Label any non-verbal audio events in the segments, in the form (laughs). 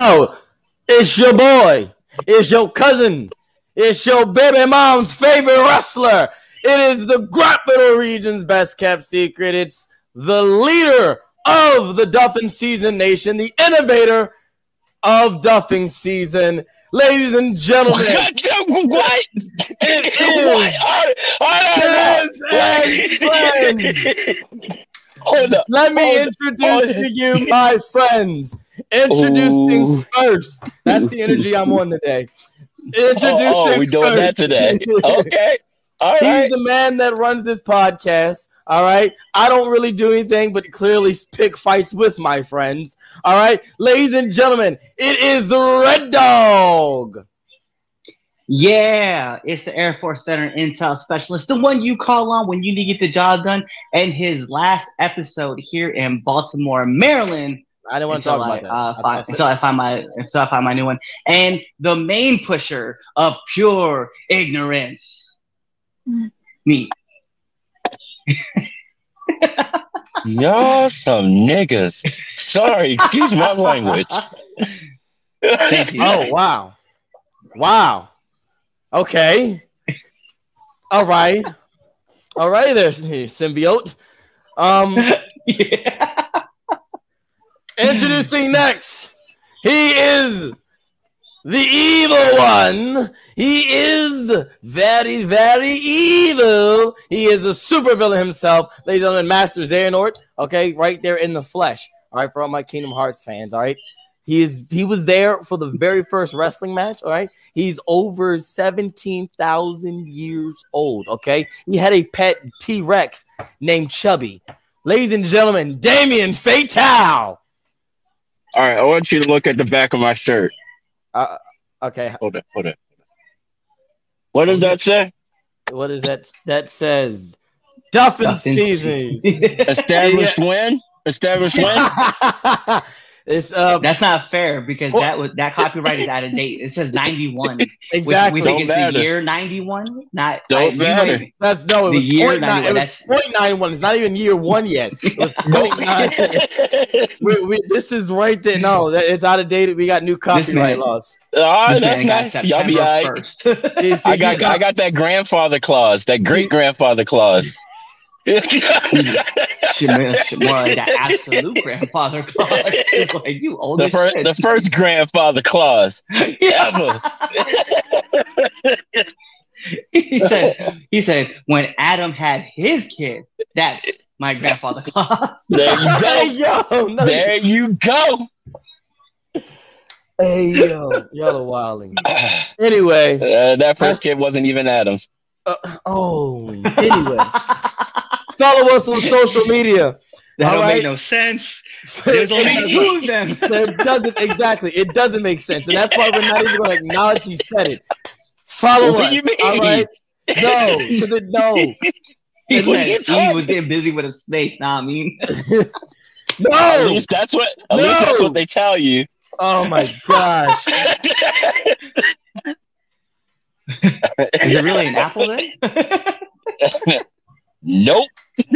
Oh, it's your boy. It's your cousin. It's your baby mom's favorite wrestler. It is the Grappler region's best kept secret. It's the leader of the Duffin Season Nation, the innovator of Duffing Season. Ladies and gentlemen, (laughs) what? it is Hold, friends. (laughs) hold up. Let me Hold- introduce hold- to you my friends. Introducing Ooh. first. That's the energy I'm on today. Introducing Oh, oh, we doing that today. (laughs) Okay. All He's right. the man that runs this podcast. All right. I don't really do anything but clearly pick fights with my friends. All right. Ladies and gentlemen, it is the Red Dawg. Yeah, it's the Air Force Veteran Intel Specialist, the one you call on when you need to get the job done. And his last episode here in Baltimore, Maryland. I didn't want to until talk I, about that. Uh, find, until I find my until I find my new one. And the main pusher of pure ignorance. Me. (laughs) Y'all some niggas. Sorry, excuse my language. (laughs) Thank you. Oh wow, wow. Okay. All right. All right, there, symbiote. Um, (laughs) yeah. introducing next, he is the evil one. He is very, very evil. He is a supervillain himself, ladies and gentlemen. Master Xehanort. Okay, right there in the flesh. All right, for all my Kingdom Hearts fans. All right. He is he was there for the very first wrestling match. All right. He's over 17,000 years old. Okay. He had a pet T Rex named Chubby. Ladies and gentlemen, Damien Fatal. All right, I want you to look at the back of my shirt. Uh, okay. Hold it, hold it. What does that say? What is that? That says Duffin Duffin season. Established (laughs) win? Established win? (laughs) it's uh That's not fair because Well- that was that copyright is out of date. It says 91. (laughs) exactly. We, we think Don't it's matter. the year 91, not Don't like, we might matter. be- That's no, it The was year point nine. 91, It was that's- point nine one. It's not even year one yet. It was (laughs) point nine. (laughs) we, we, this is right there. No, that- it's out of date. We got new copyright man- laws. All right, This that's man nice. Y'all be all right. 1st. You see, I got I got that grandfather clause, that great grandfather clause. Shit, (laughs) man, shit, more like that absolute grandfather clause. (laughs) It's like you old the as first the first grandfather clause (laughs) ever. he said he said when Adam had his kid, that's my grandfather clause. There you go. yo, no, There you go. hey yo, y'all are wilding. (sighs) Anyway, Uh, that first kid wasn't even Adams. uh, oh, anyway, follow us on social media. (laughs) that All don't right. make no sense. There's only (laughs) two of them. (laughs) It doesn't exactly. It doesn't make sense, and that's why we're not even going to acknowledge he said it. Follow What us. do you mean? All right. No, 'cause it- no, He What you he was getting busy with a snake. Nah, I mean, no. At least that's what at least that's what they tell you. Oh my gosh. is it really an apple then? nope. (laughs)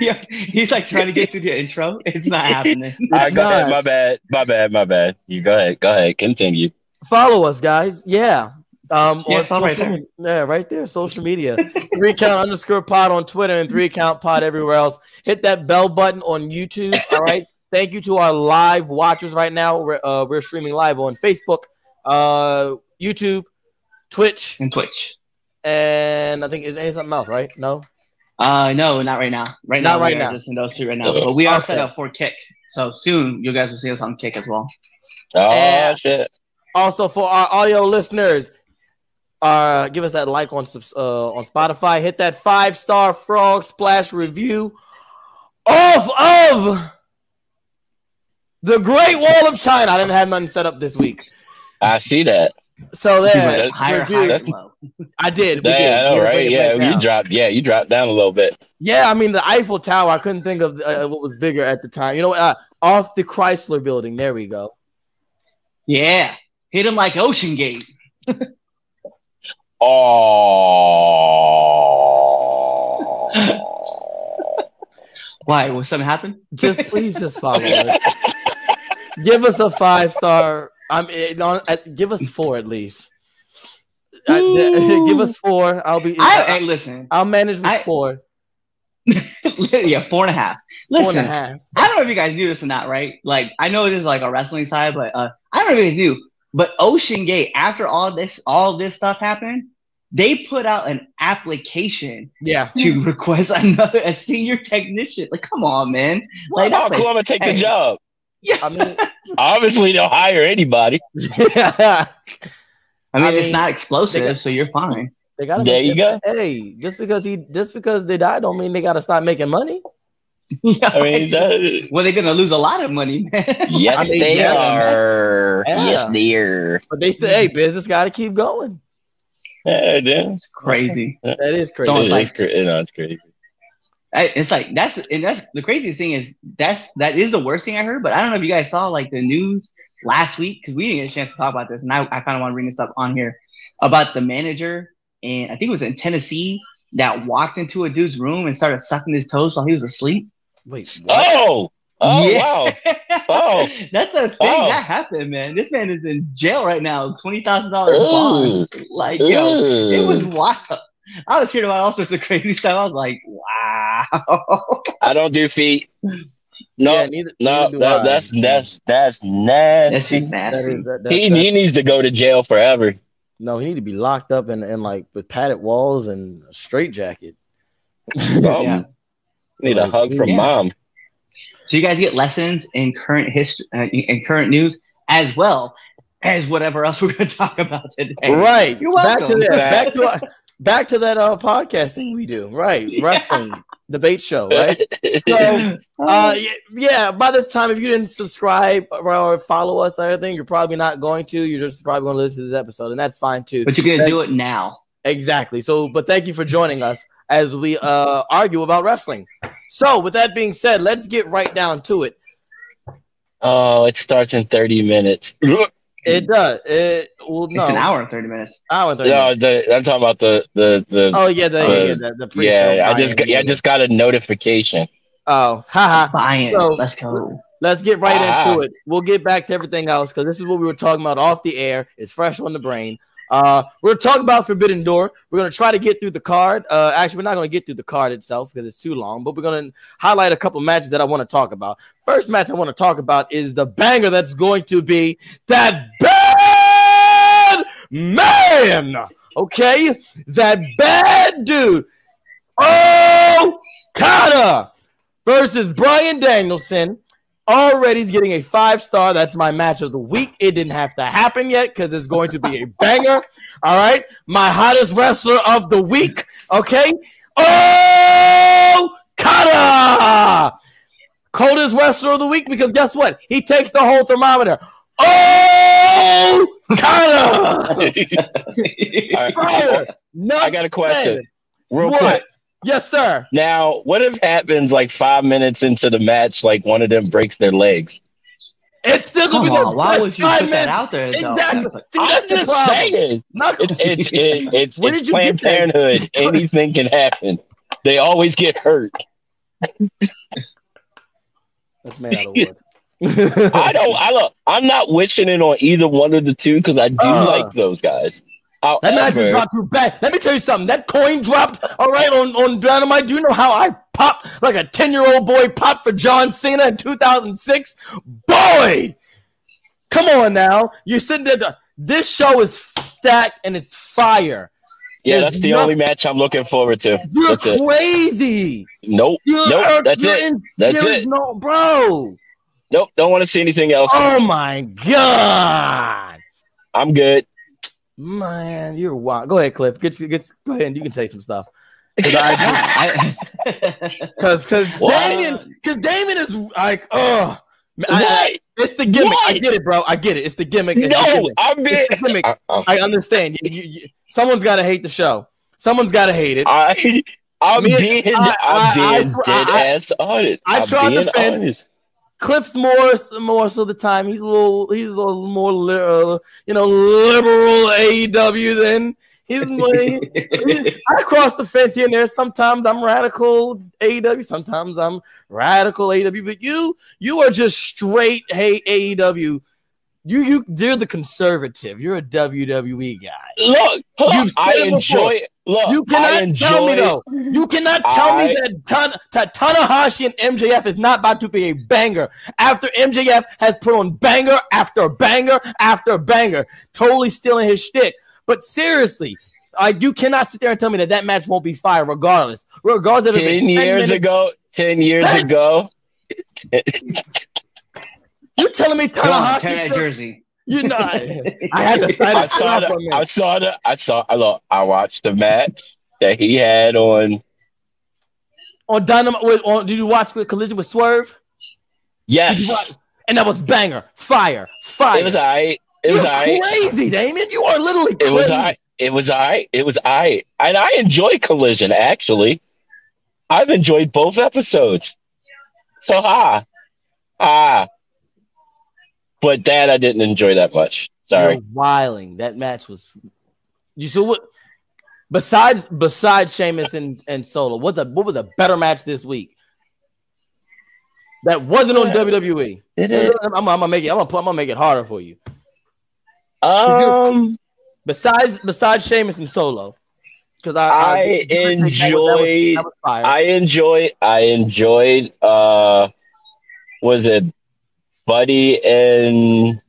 yeah, he's like trying to get through the intro. It's not happening. All right, It's go ahead. not. My bad. My bad. My bad. You go ahead. Go ahead. Continue. Follow us, guys. Yeah. Um, Yeah, on it's all right there. Yeah, right there. Social media. three count underscore pod on Twitter and three count pod everywhere else. Hit that bell button on YouTube. All right. (laughs) Thank you to our live watchers right now. We're, uh, we're streaming live on Facebook, uh, YouTube, Twitch, And Twitch. and I think is anything something else, right? No. Uh, no, not right now. Right Not now, right we are now. just in those two right now. But we are Okay. set up for Kick. So soon, you guys will see us on Kick as well. Oh Yeah. shit. Also, for our audio listeners, uh, give us that like on subs- uh, on Spotify. Hit that five star frog splash review off of the Great Wall of China. I didn't have nothing set up this week, I see that. so He's there. that- higher, higher, That's- low. I did. We Yeah, did. I know, We right? Yeah, you dropped. Yeah, you dropped down a little bit. Yeah, I mean the Eiffel Tower. I couldn't think of uh, what was bigger at the time. You know, what? uh, off the Chrysler Building. There we go. Yeah. Hit him like Ocean Gate. Oh. (laughs) Why? Will something happen? Just please, just follow (laughs) us. Give us a five star. I'm on. Give us four at least. Ooh. (laughs) give us four. I'll be. I, hey, listen. I'll manage with I- four. (laughs) yeah, four and a half. Four and a Listen, half. I don't know if you guys knew this or not, right? Like, I know it is like a wrestling side, but uh, I don't know if you guys knew. But Ocean Gate, after all this, all this stuff happened, they put out an application Yeah. to (laughs) request another a senior technician. Like, come on, man. Like, How that cool place- I'm gonna take hey. the job? Yeah, I mean, Obviously, they'll hire anybody. yeah. I mean, I it's not explosive, got- so you're fine. They gotta. There make you it- Hey, just because he, just because they died, don't mean they gotta stop making money. (laughs) I mean, that, well, they're gonna lose a lot of money, man. (laughs) yes, I mean, they yeah. are. Yeah. Yes, they are. But they still, hey, business gotta keep going. Yeah, it is. crazy. That is crazy. So It it's like- cra- you it's crazy. I, it's like that's and that's the craziest thing is that's that is the worst thing I heard. But I don't know if you guys saw like the news last week because we didn't get a chance to talk about this, and I, I kind of want to bring this up on here about the manager and I think it was in Tennessee that walked into a dude's room and started sucking his toes while he was asleep. Wait, oh, what? Oh, oh Yeah. wow. (laughs) Oh. that's a thing Oh. that happened, man. This man is in jail right now, twenty thousand dollars bond. Like yo, it was wild. I was hearing about all sorts of (laughs) crazy stuff. I was like, wow. I don't do feet. (laughs) No, Yeah, neither- no, neither that, I. that's that's that's That's nasty. just nasty. is- that- that- he, that- he needs to go to jail forever. no, he need to be locked up and, and like with padded walls and a straight jacket. (laughs) Um, Yeah. Need a hug from Yeah. mom. So you guys get lessons in current history, uh, in current news, as well as whatever else we're going (laughs) to talk about today. Right. You're back to welcome. that. Back to our, back to that uh, podcasting we do. Right. Wrestling debate show. Right. (laughs) So, uh, yeah, yeah. By this time, if you didn't subscribe or, or follow us or anything, you're probably not going to. You're just probably going to listen to this episode, and that's fine too. but you're going to do it now. Exactly. So, but thank you for joining us as we uh, argue about wrestling. So, with that being said, let's get right down to it. oh, it starts in 30 minutes. (laughs) It does. It well, no, It's an hour and 30 minutes. Hour and 30 No, minutes. the, I'm talking about the the the. Oh yeah, the, Uh, yeah, the, the pre-show yeah, I just got, yeah, I just got a notification. Oh, haha. Buy-in. So- Let's go. Let's get right Ah. into it. We'll get back to everything else because this is what we were talking about off the air. It's fresh on the brain. Uh, we're talking about Forbidden Door. We're gonna try to get through the card. Uh, actually, we're not gonna get through the card itself because it's too long. But we're gonna highlight a couple matches that I want to talk about. First match I want to talk about is the banger that's going to be that bad man. Okay, that bad dude. Oh, Kata versus Bryan Danielson. Already getting a five star. That's my match of the week. It didn't have to happen yet because it's going to be a banger. All right. My hottest wrestler of the week. Okay. Oh, Kata! Coldest wrestler of the week because guess what? He takes the whole thermometer. Oh, Kata! (laughs) All right, I got a question. Real What? quick. Yes, sir. Now, what if happens like five minutes into the match, like one of them breaks their legs? It's still gonna Come be on, the why best would you five put that minutes. out there? though? Exactly. See, I'm the just problem. saying. Knuckles. It's it's it, it's, Where it's you Planned get? Parenthood. (laughs) Anything can happen. They always get hurt. That's made out of wood. (laughs) I don't. I look. I'm not wishing it on either one of the two because I do Uh. like those guys. That match However, dropped bad. Let me tell you something. That coin dropped, all right, on, on Dynamite. Do you know how I popped like a 10 year old boy popped for John Cena in 2006? Boy! Come on now. You're sitting there. This show is stacked and it's fire. yeah, there's that's the only match I'm looking forward to. You're That's it. crazy. Nope. You're, Nope. That's it. in- That's it. No, bro. Nope. Don't want to see anything else. Oh my God. I'm good. Man, you're wild. Go ahead, Cliff. Get, get, go ahead and you can say some stuff. Because (laughs) Because What? Damien, because Damien is like, oh, I, it's the gimmick. I get it, bro. I get it. It's the gimmick. It's the No, gimmick. I'm being. It's the gimmick. (laughs) I, I, I understand. You, you, you, someone's got to hate the show. Someone's got to hate it. I, I'm being, I'm being dead ass honest. I I'm tried being the fence. honest. Cliff's more more so the time. He's a little he's a little more li- uh, you know liberal AEW than His way. (laughs) I cross the fence here and there. Sometimes I'm radical AEW. Sometimes I'm radical AEW. But you, you are just straight. Hey AEW. You, you, you're the conservative. You're a WWE guy. Look, look You've I it enjoy. Look, You I cannot enjoy, tell me though. You cannot tell me that, Tan- Tanahashi and MJF is not about to be a banger after MJF has put on banger after banger after banger, totally stealing his shtick. But seriously, I you cannot sit there and tell me that that match won't be fire regardless, regardless of 10 years minutes. ago, 10 years ago, (laughs) You're telling me Tanahashi? that jersey. You're not. (laughs) I had to cite I saw the, it. I saw the, I saw, I look, I watched the match that he had on. on Dynamite. Wait, on, did you watch the collision with Swerve? Yes. And that was banger, fire, fire. it was I. It was I. crazy, Damien. You are literally It was crazy. I. It was I. It was I. And I enjoy Collision actually. I've enjoyed both episodes. So ha, ah. But that I didn't enjoy that much. Sorry. You're wiling. That match was. You so what? Besides, besides Sheamus and, and Solo, what's a what was a better match this week? That wasn't on Yeah. WWE. It? I'm, I'm gonna make it. I'm gonna, put- I'm gonna make it harder for you. Um, Besides, besides Sheamus and Solo, because I, I that was- that was- enjoyed. that was. I enjoy. I enjoyed. Uh, was it Buddy and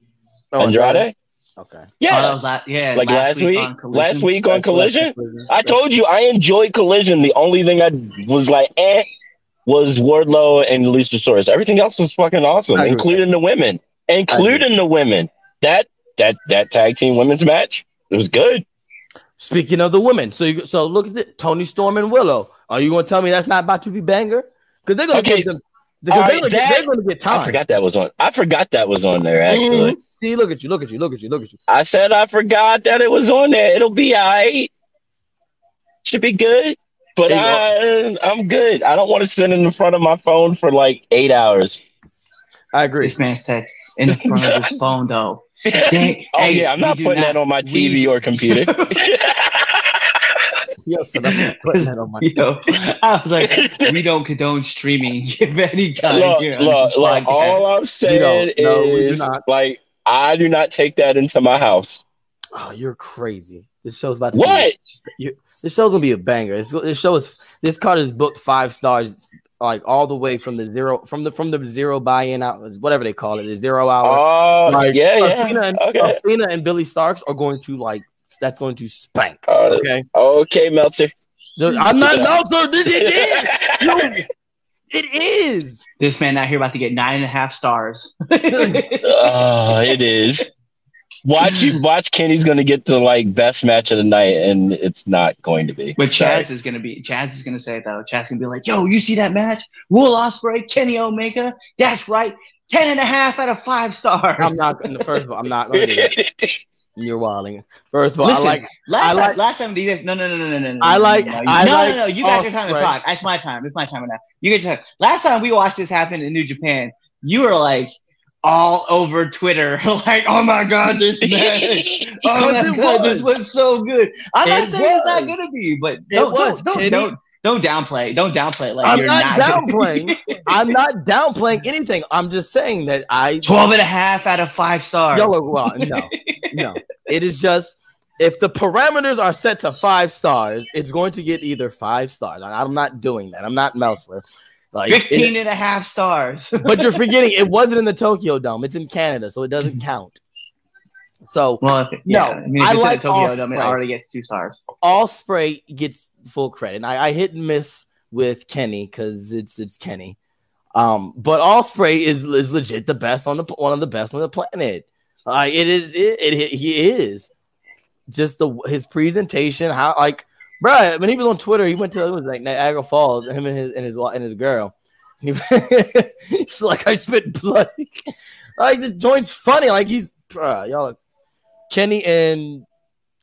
Oh, Andrade? Okay. Oh, Yeah, was la- yeah, like last, week. on Collision. last week on Collision. Collision. I told you I enjoyed Collision. The only thing I was like, eh, was Wardlow and Luchasaurus. Everything else was fucking awesome, including the women, including the women. That that that tag team women's match, it was good. Speaking of the women, so you so look at it, Toni Storm and Willow. Are you going to tell me that's not about to be banger? Because they're going to Okay. give them. Because All they're right, going to that- get, they're going to get time. I forgot that was on. I forgot that was on there. Actually, Mhm. See, look at you, look at you, look at you, look at you. I said I forgot that it was on there. It'll be alright. Should be good. But I, I'm good. I don't want to sit in the front of my phone for like eight hours. I agree. This man said in front of his (laughs) phone though. Dang, (laughs) oh hey, yeah, I'm not putting not- that on my TV we- or computer. (laughs) Yes, so I'm putting that on my. (laughs) Yo, I was like, we don't condone streaming (laughs) of any kind look, here look, this look, all I'm saying don't. No, we do is not. like I do not take that into my house. Oh, you're crazy. This show's about to What? Be, this show's gonna be a banger. This, this show is this card is booked five stars, like all the way from the zero from the from the zero buy-in out, whatever they call it, the zero hour. Oh, Like, yeah, Athena yeah. and, Okay. Athena and Billie Starkz are going to like that's going to spank. Uh, Okay, okay, Meltzer. I'm not no sir. This it is. (laughs) No, it is. This man out here about to get nine and a half stars. oh, (laughs) it is. Watch you (laughs) watch Kenny's gonna get the like best match of the night, and it's not going to be. But Sorry. Chaz is gonna be Chaz is gonna say it though. Chaz gonna be like, yo, you see that match? Will Ospreay, Kenny Omega. That's right. Ten and a half out of five stars. I'm not. in the First of all, I'm not going to do that. You're wilding. First of all, Listen, I like. last I time, like- last time guys no no no no no no I like- no no I no, like no, no you got your time to talk. It's my time. It's my time now. You get your time. Last time we watched this happen in New Japan, you were like all over Twitter, (laughs) like, oh my god, this (laughs) match. Oh my god, was. this was so good. I'm not It saying it's not gonna be, but It was, don't, don't, Kenny. don't, don't downplay. Don't downplay like I'm you're not not, downplaying. (laughs) I'm not downplaying anything. I'm just saying that I 12 and a half out of five stars. Yo, well, no, no. It is just if the parameters are set to five stars, it's going to get either five stars. I'm not doing that. I'm not Meltzer. Like, 15 it- and a half stars. but you're (laughs) forgetting it wasn't in the Tokyo Dome. It's in Canada, so it doesn't count. So well, if it, No, yeah, I mean, I like Tokyo Dome, it already gets two stars. Ospreay gets full credit. And I, I hit and miss with Kenny because it's it's Kenny. Um, but Ospreay is is legit the best on the one of the best on the planet. Uh, it is it, it he is just the his presentation how like bruh when he was on Twitter he went to it was like Niagara Falls him and his and his and his girl. He, (laughs) he's like I spit blood. (laughs) like the joint's funny. Like he's bruh, y'all. Kenny and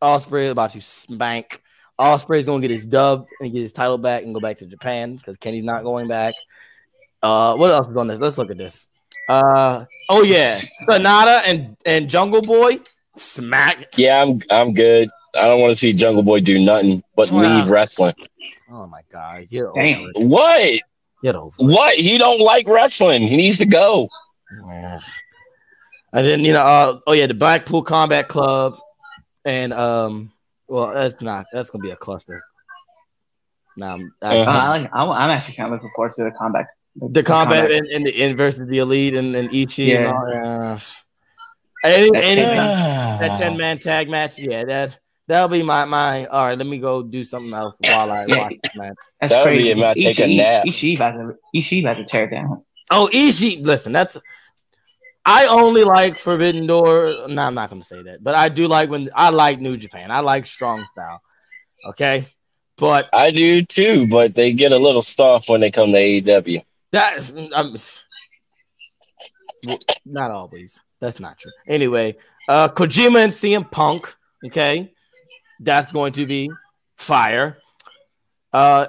Ospreay about to spank. Ospreay's gonna get his dub and get his title back and go back to Japan because Kenny's not going back. Uh, what else is on this? Let's look at this. Uh, oh yeah, Sanada and and Jungle Boy smack. Yeah, I'm I'm good. I don't want to see Jungle Boy do nothing but Wow. leave wrestling. Oh my god, get over Damn. it. What? Get over it. What? He don't like wrestling. He needs to go. Yeah. And then you know, uh, oh yeah, the Blackpool Combat Club, and um, well, that's not that's gonna be a cluster. Now, I'm Uh, actually- I like, I'm, I'm actually kind of looking forward to the combat. the combat in, in the in versus the elite and, and Ishii and Yeah. all that. Any, any, that ten man tag match, yeah, that that'll be my my. All right, let me go do something else while I Yeah. watch this match. That's That would be crazy. it, man. Take a Ishii- nap. Ishii about to Ishii about to tear down. Oh, Ishii, listen, that's. I only like Forbidden Door. No, I'm not gonna say that, but I do like when I like New Japan. I like strong style. Okay, but I do too, but they get a little soft when they come to AEW. that um, not always. That's not true. Anyway, uh, Kojima and CM Punk. Okay, that's going to be fire. Uh,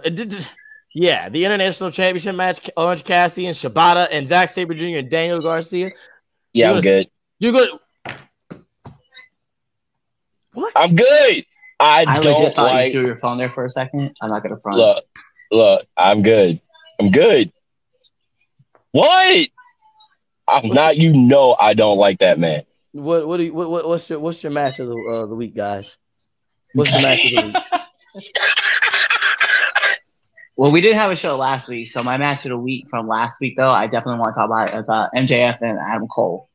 yeah, the international championship match: Orange Cassidy and Shibata and Zack Sabre Jr. and Daniel Garcia. Yeah, You I'm was- good. You good? What? I'm good. I, I legit don't thought like. you threw your phone there for a second. I'm not gonna front. Look, look. I'm good. I'm good. What? I'm not. You know, I don't like that man. What? What? Do you, what, what? What's your What's your match of the uh, the week, guys? What's the match of the week? (laughs) Well, we did have a show last week, so my match of the week from last week, though, I definitely want to talk about it as uh, MJF and Adam Cole.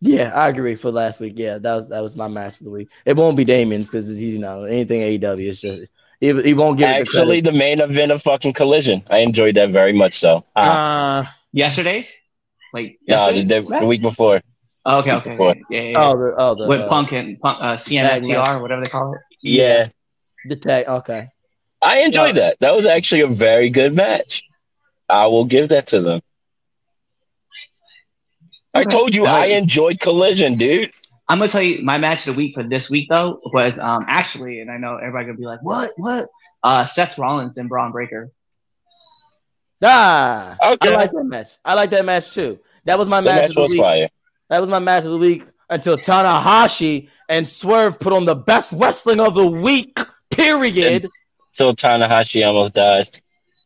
Yeah, I agree. For last week, yeah, that was that was my match of the week. It won't be Damien's because he's you know anything AEW. It's just he, he won't get Actually, the main event of fucking Collision. I enjoyed that very much. So, the uh. Uh, Yesterday's, like no, the, the, week before. Oh, okay, okay, before. yeah, yeah, yeah. oh, the oh the with uh, Punk and Punk, uh, CMFTR, whatever they call it. Yeah, the tag. Okay, I enjoyed that. That was actually a very good match. I will give that to them. I told you I enjoyed Collision, dude. I'm gonna tell you my match of the week for this week though was um actually, and I know everybody gonna be like, what, what? Uh, Seth Rollins and Bron Breakker. ah, Okay. I like that match. I like that match too. That was my The match, match of the week. fire. That was my match of the week until Tanahashi and Swerve put on the best wrestling of the week. Period. So Tanahashi almost dies.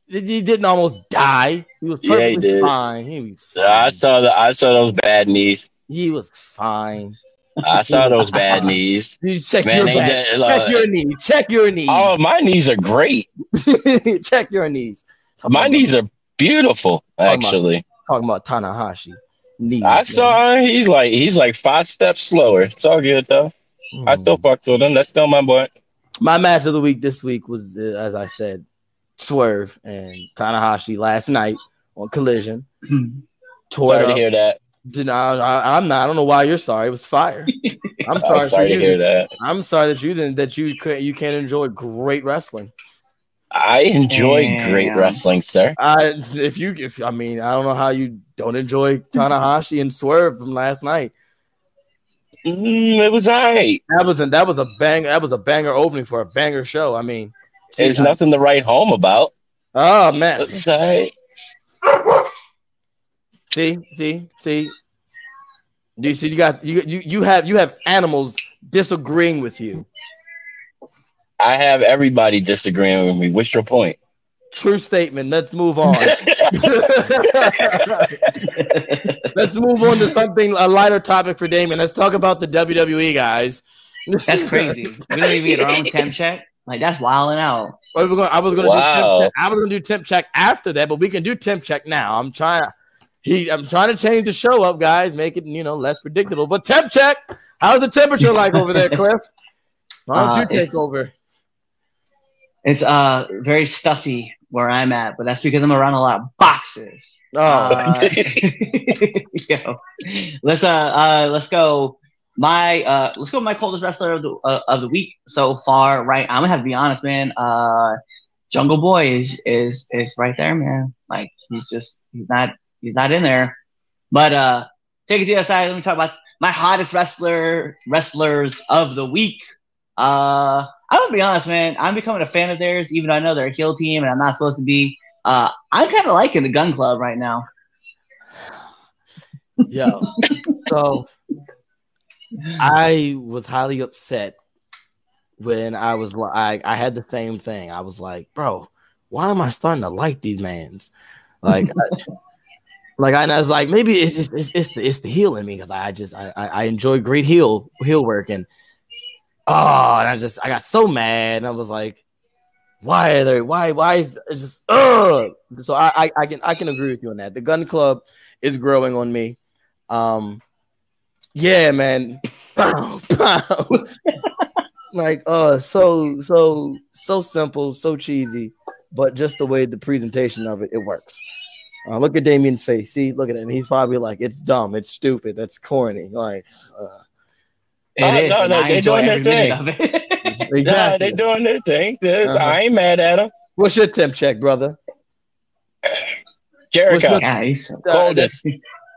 He didn't almost die. He was Yeah, he perfectly did. fine. He was fine. I saw the I saw those bad knees. He was fine. I saw (laughs) those bad knees. Check Man, your did, check your knees. Check your knees. Oh, my knees are great. (laughs) check your knees. Talking My about- knees are beautiful, Talking about- actually. talking about Tanahashi. Knees. I man. saw he's like he's like five steps slower. It's all good though. I still Mm. fucks with him. That's still my boy. My match of the week this week was, uh, as I said, Swerve and Tanahashi last night on Collision. (clears throat) Sorry to hear that. Did not, I, I'm not. I don't know why you're sorry. It was fire. (laughs) I'm sorry. Sorry to you. hear that. I'm sorry that you didn't that you could you can't enjoy great wrestling. I enjoy Damn. great wrestling, sir. I if you if I mean I don't know how you don't enjoy Tanahashi and Swerve from last night. Mm, it was alright. That was a, that was a bang that was a banger opening for a banger show. I mean, There's geez, nothing to write home about. Oh man, It's alright. see see see. Do you see you got you you you have you have animals disagreeing with you. I have everybody disagreeing with me. What's your point? True statement. Let's move on. (laughs) (laughs) Let's move on to something a lighter topic for Damien. Let's talk about the WWE guys. That's crazy. We don't even get our own temp check. Like that's wilding out. I was going. I was going to Wow. do. Temp check. I was going to do temp check after that, but we can do temp check now. I'm trying. He. I'm trying to change the show up, guys. Make it you know less predictable. But temp check. How's the temperature like over there, Cliff? Why don't Uh, you take over? It's uh very stuffy where I'm at, but that's because I'm around a lot of boxes. Oh, Uh, (laughs) yo, let's uh, uh let's go. My uh let's go. My coldest wrestler of the uh, of the week so far. Right, I'm gonna have to be honest, man. Uh, Jungle Boy is is is right there, man. Like he's just he's not he's not in there. But uh, take it to the other side. Let me talk about my hottest wrestler wrestlers of the week. Uh, I'm gonna be honest, man. I'm becoming a fan of theirs, even though I know they're a heel team and I'm not supposed to be. Uh, I'm kind of liking the Gun Club right now. yo. So I was highly upset when I was like, I had the same thing. I was like, bro, why am I starting to like these mans? Like, I, (laughs) like I, I, was like, maybe it's it's, it's, it's the it's the heel in me because I just I, I enjoy great heel heel work and oh, and I just I got so mad and I was like, why are they why why is just so I, I I can I can agree with you on that. The gun club is growing on me. Um yeah, man. (laughs) like uh so so so simple, so cheesy, but just the way the presentation of it, it works. Uh, look at Damien's face. See, look at it. And he's probably like, it's dumb, it's stupid, that's corny. Like, uh, it uh, is, no, no, they're doing their thing. exactly. No, they're doing their thing. Uh-huh. I ain't mad at them. What's your temp check, brother? Jericho. Your, yeah, he's coldest.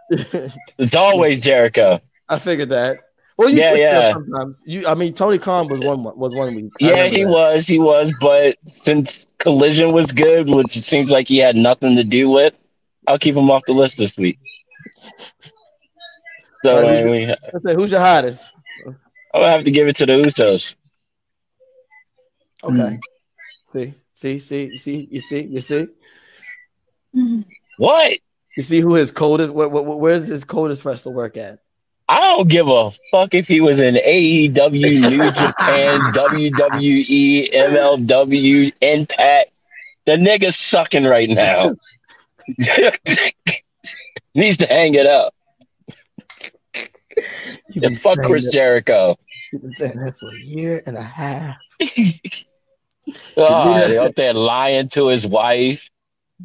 it's always Jericho. I figured that. Well, yeah, yeah. Sometimes you, I mean, Tony Khan was one was one week. Yeah, he that. was, he was. But since Collision was good, which it seems like he had nothing to do with, I'll keep him off the list this week. So, right, who's, your, who's your hottest? I'm gonna have to give it to the Usos. Okay. Mm. See, see, see, see, you see, you see. What? You see who his coldest? Where, where, where's his coldest wrestler work at? I don't give a fuck if he was in AEW, New Japan, (laughs) WWE, MLW, Impact. The nigga's sucking right now. (laughs) Needs to hang it up. (laughs) Yeah, fuck Chris that, Jericho. You've been saying that for a year and a half. (laughs) oh, out there lying to his wife,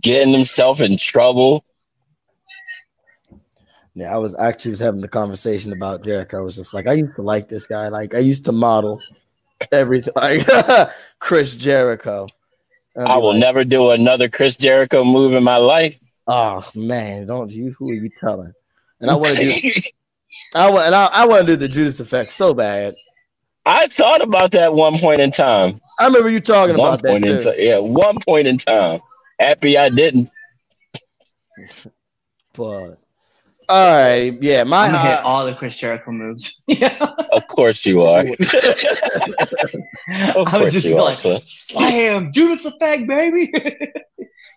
getting himself in trouble. Yeah, I was actually was having the conversation about Jericho. I was just like, I used to like this guy. Like I used to model everything like (laughs) Chris Jericho. I will like, never do another Chris Jericho move in my life. Oh man, don't you? Who are you telling? And I want to do. (laughs) I want and I, I want to do the Judas effect so bad. I thought about that one point in time. I remember you talking one about that too. yeah, one point in time. Happy I didn't. (laughs) but all right, yeah, my I'm gonna uh, hit all the Chris Jericho moves. (laughs) yeah, of course you are. (laughs) of I was just you like, are, slam, Judas effect, baby.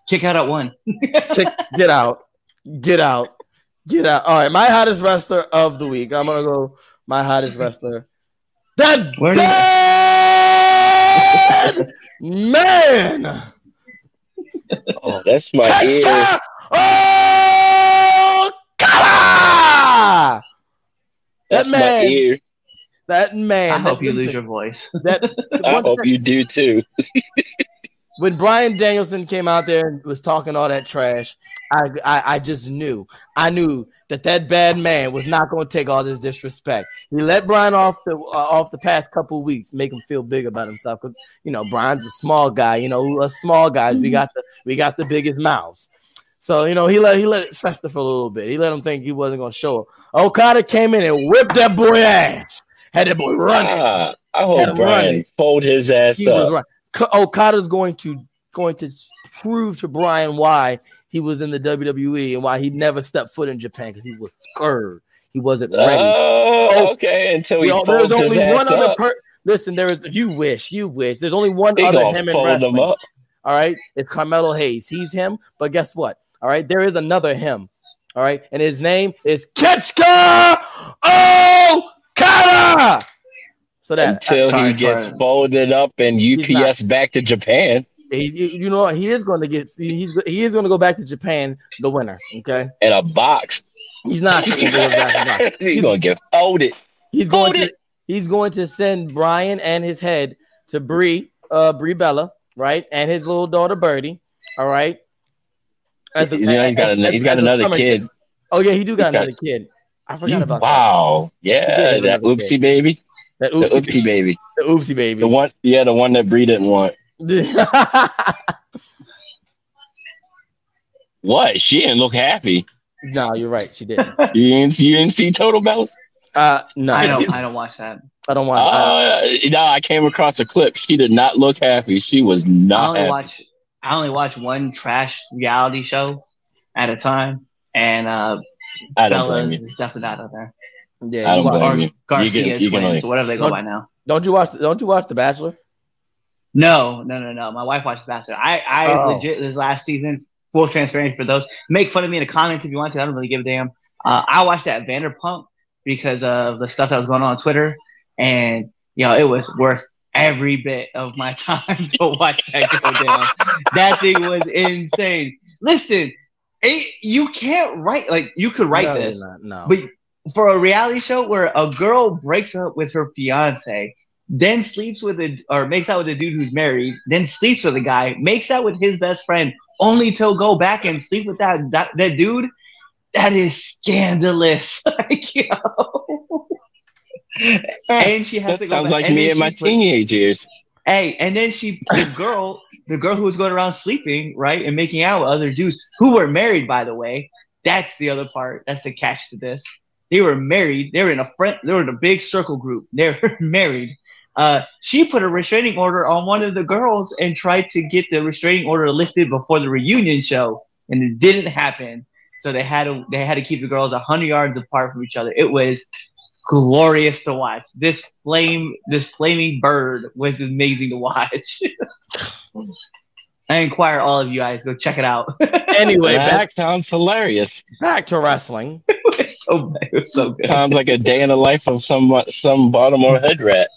Kick out at one. Kick, get out, get out, get out. All right, my hottest wrestler of the week. I'm gonna go. My hottest wrestler. That Where bad man. Oh, that's my ear. Oh, That That's man. That man. I hope you lose your voice. That I hope you do too. (laughs) when Bryan Danielson came out there and was talking all that trash, I, I, I just knew. I knew that that bad man was not going to take all this disrespect. He let Bryan off the uh, off the past couple weeks, make him feel big about himself. Cause you know Bryan's a small guy. You know, us small guys, we got the we got the biggest mouths. So you know he let he let it fester for a little bit. He let him think he wasn't gonna show up. Okada came in and whipped that boy ass. Had that boy running. Ah, I hope Bryan fold his ass he up. Okada's going to going to prove to Bryan why he was in the WWE and why he never stepped foot in Japan because he was scared. He wasn't ready. Oh, oh okay. Until he you there's only one other per- Listen, there is. You wish, you wish. There's only one he other him in wrestling. All right, it's Carmelo Hayes. He's him, but guess what? All right, there is another him. All right, and his name is Kazuchika Okada. So that until he gets folded up and UPS back to Japan. He's, you know, he is going to get. He's he is going to go back to Japan, the winner. Okay, in a box. He's not. he's, (laughs) he's going to get folded. He's folded. going to. He's going to send Bryan and his head to Brie, uh, Brie Bella, right, and his little daughter Birdie. All right, as a, you know, he's got, a, he's got another kid. Oh yeah, he do got, got another kid. I forgot about wow. that. Wow. Yeah, that oopsie kid. baby. That oopsie, the oopsie baby. The oopsie baby. The one, yeah, the one that Brie didn't want. (laughs) what? She didn't look happy. No, you're right. She didn't. (laughs) you didn't. You didn't see Total Bellas? Uh, no. I don't. I don't watch that. I don't watch. Uh, no, I came across a clip. She did not look happy. She was not. I only happy. watch I only watch one trash reality show at a time, and uh, I don't blame you. is definitely not out there. Yeah, I don't blame you. Garcia you can, you twins, only, or whatever they go by now. Don't you watch? Don't you watch The Bachelor? No, no, no, no. My wife watches The Bachelor. I, I Oh. legit this last season, full transparency for those. Make fun of me in the comments if you want to. I don't really give a damn. Uh, I watched that Vanderpump because of the stuff that was going on on Twitter, and you know it was worth every bit of my (laughs) time to watch that go down. that thing was insane. Listen, it, you can't write like you could write No, this, not, No. but for a reality show where a girl breaks up with her fiance, then sleeps with a or makes out with a dude who's married, then sleeps with a guy, makes out with his best friend, only to go back and sleep with that that, that dude, that is scandalous. (laughs) like, yo. (laughs) and she has That to go sounds back- like and me in my put- teenage years. Hey, and then she, the (laughs) girl, the girl who was going around sleeping, right, and making out with other dudes who were married, by the way. That's the other part. That's the catch to this. They were married. They were in a friend. They were in a big circle group. They were (laughs) married. Uh, she put a restraining order on one of the girls and tried to get the restraining order lifted before the reunion show, and it didn't happen. So they had to they had to keep the girls hundred yards apart from each other. It was glorious to watch. This flame, this flaming bird was amazing to watch. (laughs) I inquire all of you guys, go check it out. (laughs) anyway, that back sounds hilarious. back to wrestling. It was so it was so good. Sounds like a day in the life of some some Baltimore hood rat.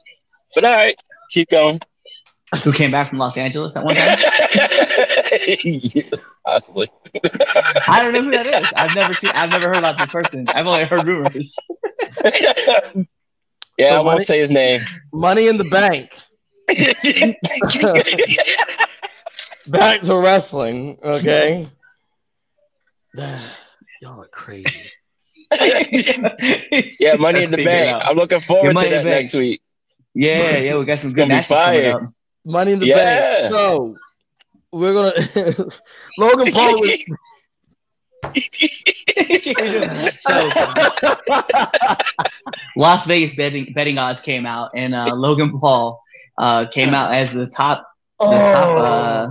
But all right, keep going. Who came back from Los Angeles at one time? Yeah, (laughs) Possibly. I don't know who that is. I've never seen. I've never heard about this person. I've only heard rumors. (laughs) yeah, So I won't money- say his name. Money in the Bank. (laughs) Back to wrestling. Okay. (sighs) Y'all are crazy. (laughs) yeah, money in the bank. I'm looking forward Money to that next week. Yeah, yeah, we got some good gonna be matches coming fire. up. Money in the Yeah. Bank. So we're gonna (laughs) Logan Paul. Was, (laughs) so Las Vegas betting betting odds came out, and uh, Logan Paul uh, came out as the top the top uh,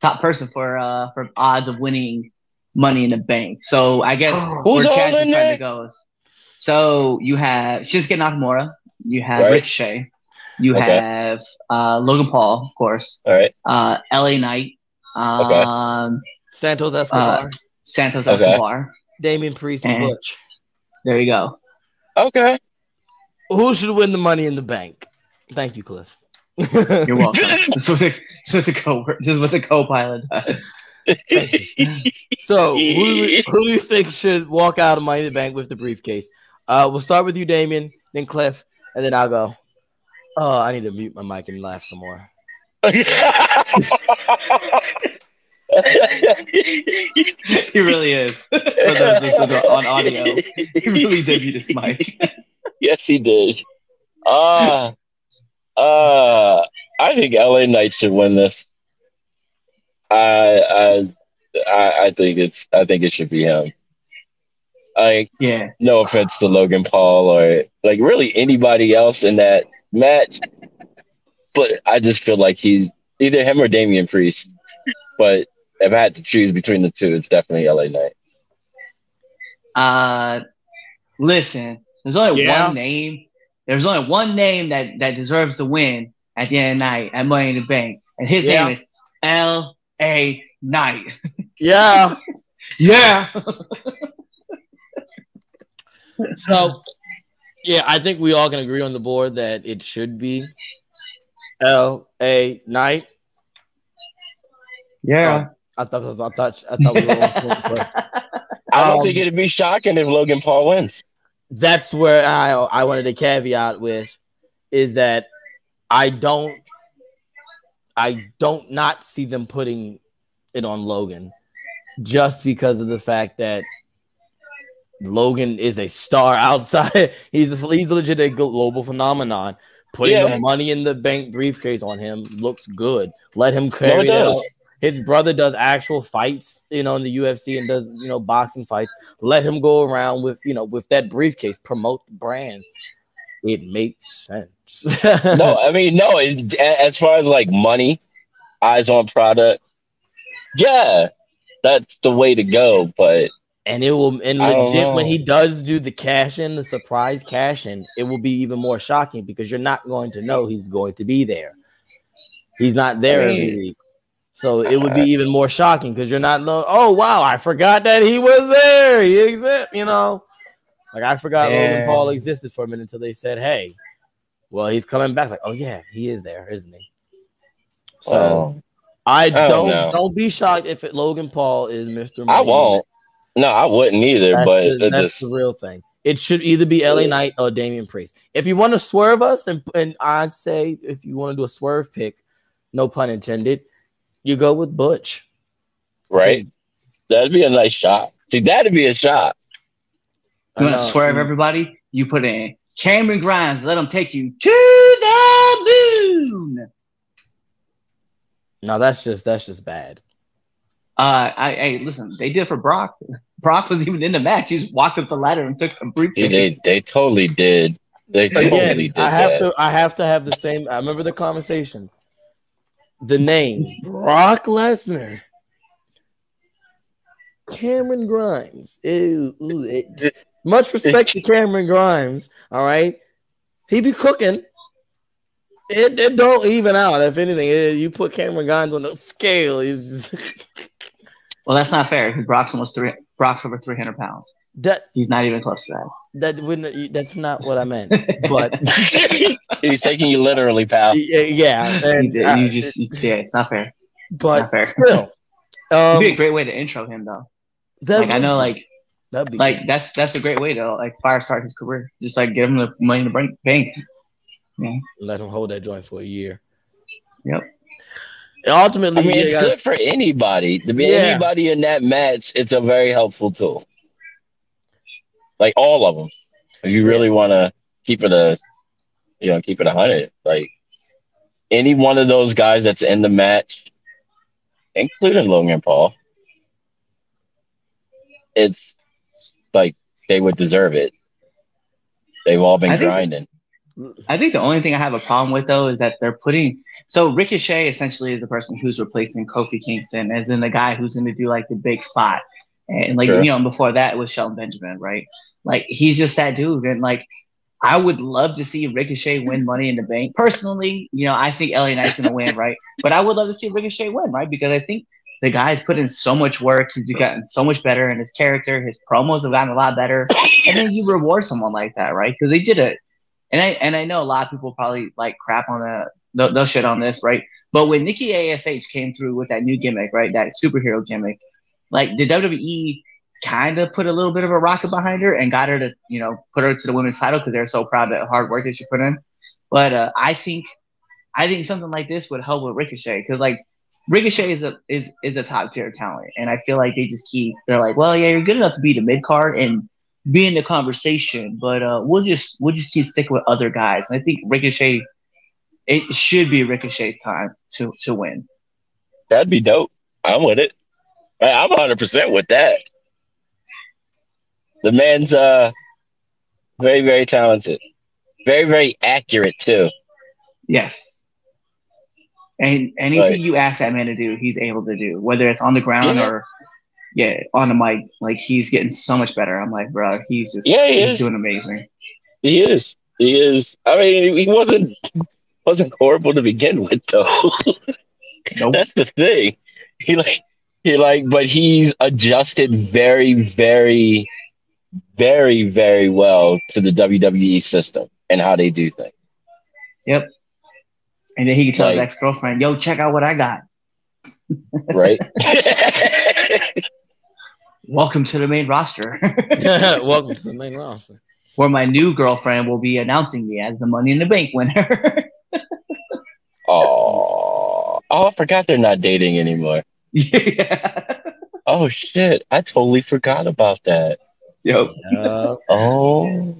top person for uh, for odds of winning Money in the Bank. So I guess (gasps) Who's where all is in trying there? to go. So you have Shinsuke Nakamura, you have Right. Ricochet, you Okay. have uh, Logan Paul, of course, All right. uh, LA Knight, Okay. um, Santos Escobar, Santos Okay. Escobar. Damian Priest, and And- Butch. There you go. Okay. Who should win the Money in the Bank? Thank you, Cliff. You're (laughs) welcome. this is what the, this is what the co this is what the co-pilot does. So, who do, we, who do you think should walk out of Money in the Bank with the briefcase? Uh, we'll start with you, Damien, then Cliff, and then I'll go. Oh, I need to mute my mic and laugh some more. (laughs) He really is. For those that are on audio, he really did beat his mic. yes, he did. Uh, uh, I think LA Knight should win this. I, I, I, I think it's. I think it should be him. Like, Yeah. no offense to Logan Paul or like really anybody else in that match, but I just feel like he's either him or Damian Priest. But if I had to choose between the two, it's definitely LA Knight. Uh, listen, there's only Yeah. one name. There's only one name that that deserves to win at the end of the night at Money in the Bank, and his Yeah. name is L. A. Knight. Yeah. (laughs) Yeah. So, yeah, I think we all can agree on the board that it should be L A Knight. Yeah. I thought I thought I thought we were. (laughs) I don't Um, think it'd be shocking if Logan Paul wins. that's where I I wanted to caveat with is that I don't I don't not see them putting it on Logan just because of the fact that Logan is a star (laughs) outside. He's a, he's legit a global phenomenon. Putting Yeah. the money in the bank briefcase on him looks good. Let him carry No, it it. His brother does actual fights, you know, in the UFC and does, you know, boxing fights. Let him go around with, you know, with that briefcase, promote the brand. It makes sense. No, (laughs) I mean, no. It, as far as like money, eyes on product, yeah, that's the way to go. But And it will and legit when he does do the cash in, the surprise cash in, it will be even more shocking because you're not going to know he's going to be there. He's not there I mean, every week. So it would be even more shocking because you're not know, oh wow, I forgot that he was there. He exists, you know. Like I forgot Logan. Paul existed for a minute until they said, Hey, well, he's coming back. It's like, oh yeah, he is there, isn't he? So Oh, I don't don't don't be shocked if it, Logan Paul is Mr. I Money. won't. No, I wouldn't either. That's, but the, that's just the real thing. It should either be LA Knight or Damian Priest. If you want to swerve us, and, and I'd say if you want to do a swerve pick, no pun intended, you go with Butch. right. That'd be a nice shot. See, that'd be a shot. You want to swerve everybody? You put in Cameron Grimes. Let him take you to the moon. No, that's just that's just bad. Uh, I hey, listen, they did it for Brock. (laughs) Brock was even in the match. He just walked up the ladder and took some briefcase. Yeah, they they totally did. They totally Again, did I have that. to I have to have the same. I remember the conversation. The name Brock Lesnar, Cameron Grimes. Ew, ooh, it- much respect to (laughs) Cameron Grimes. All right, he be cooking. It, it don't even out. If anything, it- you put Cameron Grimes on the scale. He's (laughs) Well, that's not fair. 'cause Brock's almost three. Brock's over three hundred pounds. that He's not even close to that. that wouldn't. That's not what I meant. But (laughs) He's taking you literally, pal. yeah, yeah, you, and, did- uh, you just you, yeah, it's not fair. but not fair. still. It'd Um, be a great way to intro him, though. that Like I know, like that'd be like good. that's that's a great way to like fire start his career. Just like give him the money in the bank. bank. let him hold that joint for a year. Yep. And ultimately, I mean, it's gotta- good for anybody. To be Yeah. anybody in that match, it's a very helpful tool. Like all of them. If you really want to keep it a, you know, keep it a hundred, like any one of those guys that's in the match, including Logan Paul, it's like they would deserve it. They've all been I think- grinding. I think the only thing I have a problem with though is that they're putting so Ricochet essentially is the person who's replacing Kofi Kingston, as in the guy who's going to do like the big spot, and like Sure. you know before that it was Shelton Benjamin, right? Like he's just that dude, and like I would love to see Ricochet win Money in the Bank. Personally, you know I think LA Knight's going to win, (laughs) right? But I would love to see Ricochet win, right? Because I think the guy's put in so much work, he's gotten so much better in his character, his promos have gotten a lot better, and then you reward someone like that, right? Because they did it and I and I know a lot of people probably like crap on the they'll, they'll shit on this, right? But when Nikki Ash came through with that new gimmick, right, that superhero gimmick, like the WWE kind of put a little bit of a rocket behind her and got her to you know put her to the women's title because they're so proud of the hard work that she put in. But uh, I think I think something like this would help with Ricochet because like Ricochet is a is is a top tier talent, and I feel like they just keep they're like, well, yeah, you're good enough to be the mid card and be in the conversation, but uh, we'll just we'll just keep sticking with other guys. And I think Ricochet, it should be Ricochet's time to to win. That'd be dope. I'm with it. I'm 100 percent with that. The man's uh very very talented, very very accurate too. Yes. And anything Right. you ask that man to do, he's able to do. Whether it's on the ground Yeah. or yeah, on the mic, like he's getting so much better. I'm like, bro, he's just Yeah, he he's is. doing amazing. He is. He is. I mean, he wasn't wasn't horrible to begin with though. (laughs) Nope. That's the thing. He like he like, but he's adjusted very very very very well to the WWE system and how they do things. Yep. And then he can tell his ex girlfriend, "Yo, check out what I got. Right. (laughs) Welcome to the main roster, (laughs) Welcome to the (laughs) main roster. where my new girlfriend will be announcing me as the Money in the Bank winner." Oh, oh, I forgot they're not dating anymore. yeah. Oh shit, I totally forgot about that. Yo. Uh, Oh,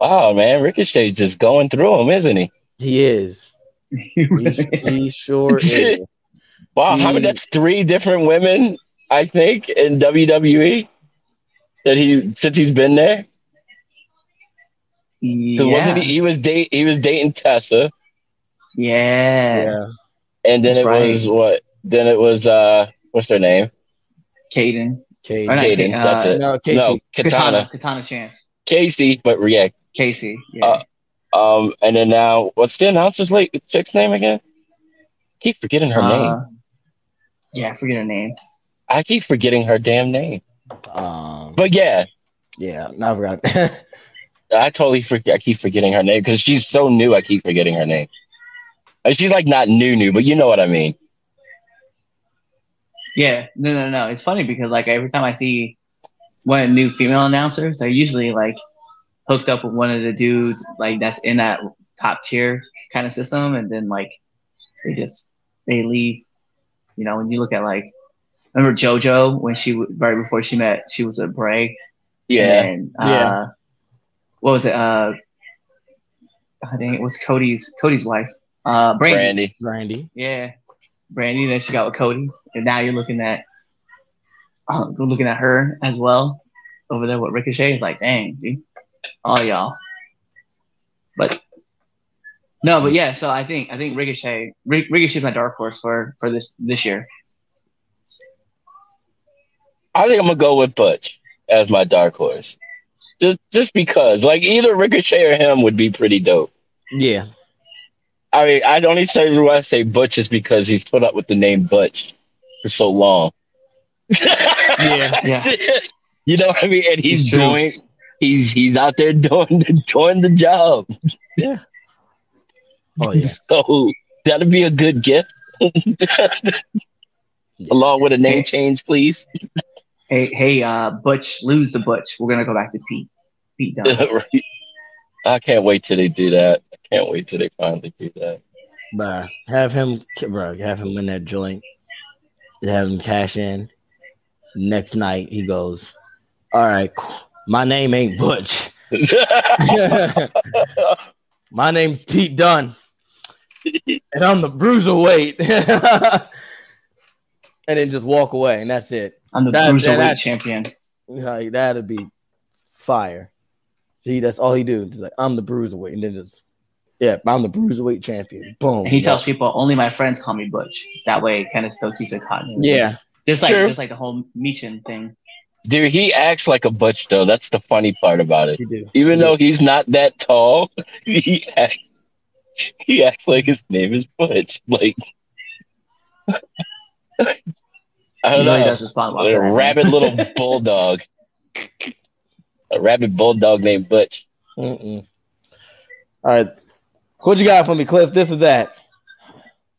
wow, man, Ricochet's just going through him, isn't he? he is. He, he sure (laughs) is. Wow, how many? Mm. That's three different women, I think, in WWE that he since he's been there. Yeah. wasn't he? He was date. He was dating Tessa, yeah. Yeah. and then That's it right. was what? Then it was uh, what's her name? Caden. Katie. Or not Kaden, that's uh, it. No, Casey. No, Katana. Katana. Katana Chance. Casey, but yeah. Casey. Yeah. Uh, Um, and then now, what's the announcer's late chick's name again? keep forgetting her name. Uh, Yeah, I forget her name. I keep forgetting her damn name. Um, But yeah, yeah, now I forgot. (laughs) I totally forget. I keep forgetting her name because she's so new. I keep forgetting her name. And she's like not new, new, but you know what I mean. Yeah, no, no, no. It's funny because like every time I see one of the new female announcers, they're usually like hooked up with one of the dudes like that's in that top tier kind of system, and then like they just they leave. You know, when you look at like remember JoJo when she w- right before she met, she was with Bray. Yeah. And, uh, Yeah. What was it? Uh, I think it was Cody's Cody's wife. Uh, Brandi. Brandi. Randy. Yeah, Brandi. Then she got with Cody, and now you're looking at, uh, looking at her as well over there with Ricochet. It's like, dang, dude, all y'all. But no, but yeah. So I think I think Ricochet, Ric- Ricochet's my dark horse for for this this year. I think I'm gonna go with Butch as my dark horse. Just just because. Like either Ricochet or him would be pretty dope. Yeah. I mean, I only say why I say Butch is because he's put up with the name Butch for so long. Yeah. Yeah. (laughs) you know what I mean? And he's doing he's he's out there (laughs) doing doing the job. Yeah. Oh yeah. (laughs) So that'd be a good gift. (laughs) Along with a name change, please. Hey, hey, uh, Butch, lose the Butch. We're gonna go back to Pete. Pete Dunne. I can't wait till they do that. I can't wait till they finally do that. Bruh, have him, bro, have him in that joint. Have him cash in. Next night, he goes, "All right, cool. My name ain't Butch. (laughs) my name's Pete Dunne, and I'm the bruiserweight." (laughs) and then just walk away, and that's it. I'm the That- cruiserweight that- champion. Like that'd be fire. See, that's all he do. Just like I'm the bruiserweight, and then just yeah, I'm the bruiserweight champion. Boom. And he tells people only my friends call me Butch. That way, it kind of still keeps it cotton. yeah, just like True. just like the whole Meechin thing. Dude, he acts like a butch though. That's the funny part about it. he do. Even though he's not that tall, (laughs) he acts he acts like his name is Butch. Like (laughs) I don't know he know. does respond like A to rabid little (laughs) bulldog. A rabid bulldog named Butch. Mm-mm. All right, what you got for me, Cliff? This or that?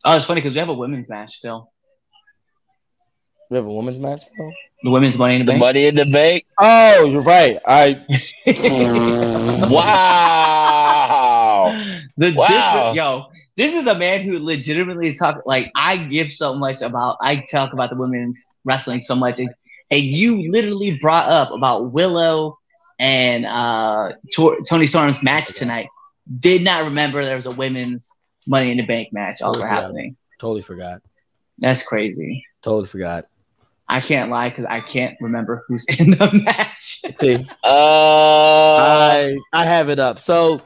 Oh, it's funny because we have a women's match still. We have a women's match though. The women's Money in the The Bank. money in the bank. Oh, you're right. I (laughs) Wow. the, Wow. This, yo, this is a man who legitimately is talking. Like I give so much about. I talk about the women's wrestling so much, and, and you literally brought up about Willow and uh, Tor- Toni Storm's match tonight. Did not remember there was a women's Money in the Bank match also Yeah. happening. totally forgot. That's crazy. Totally forgot. I can't lie because I can't remember who's (laughs) in the match. See, Uh, I I have it up. So,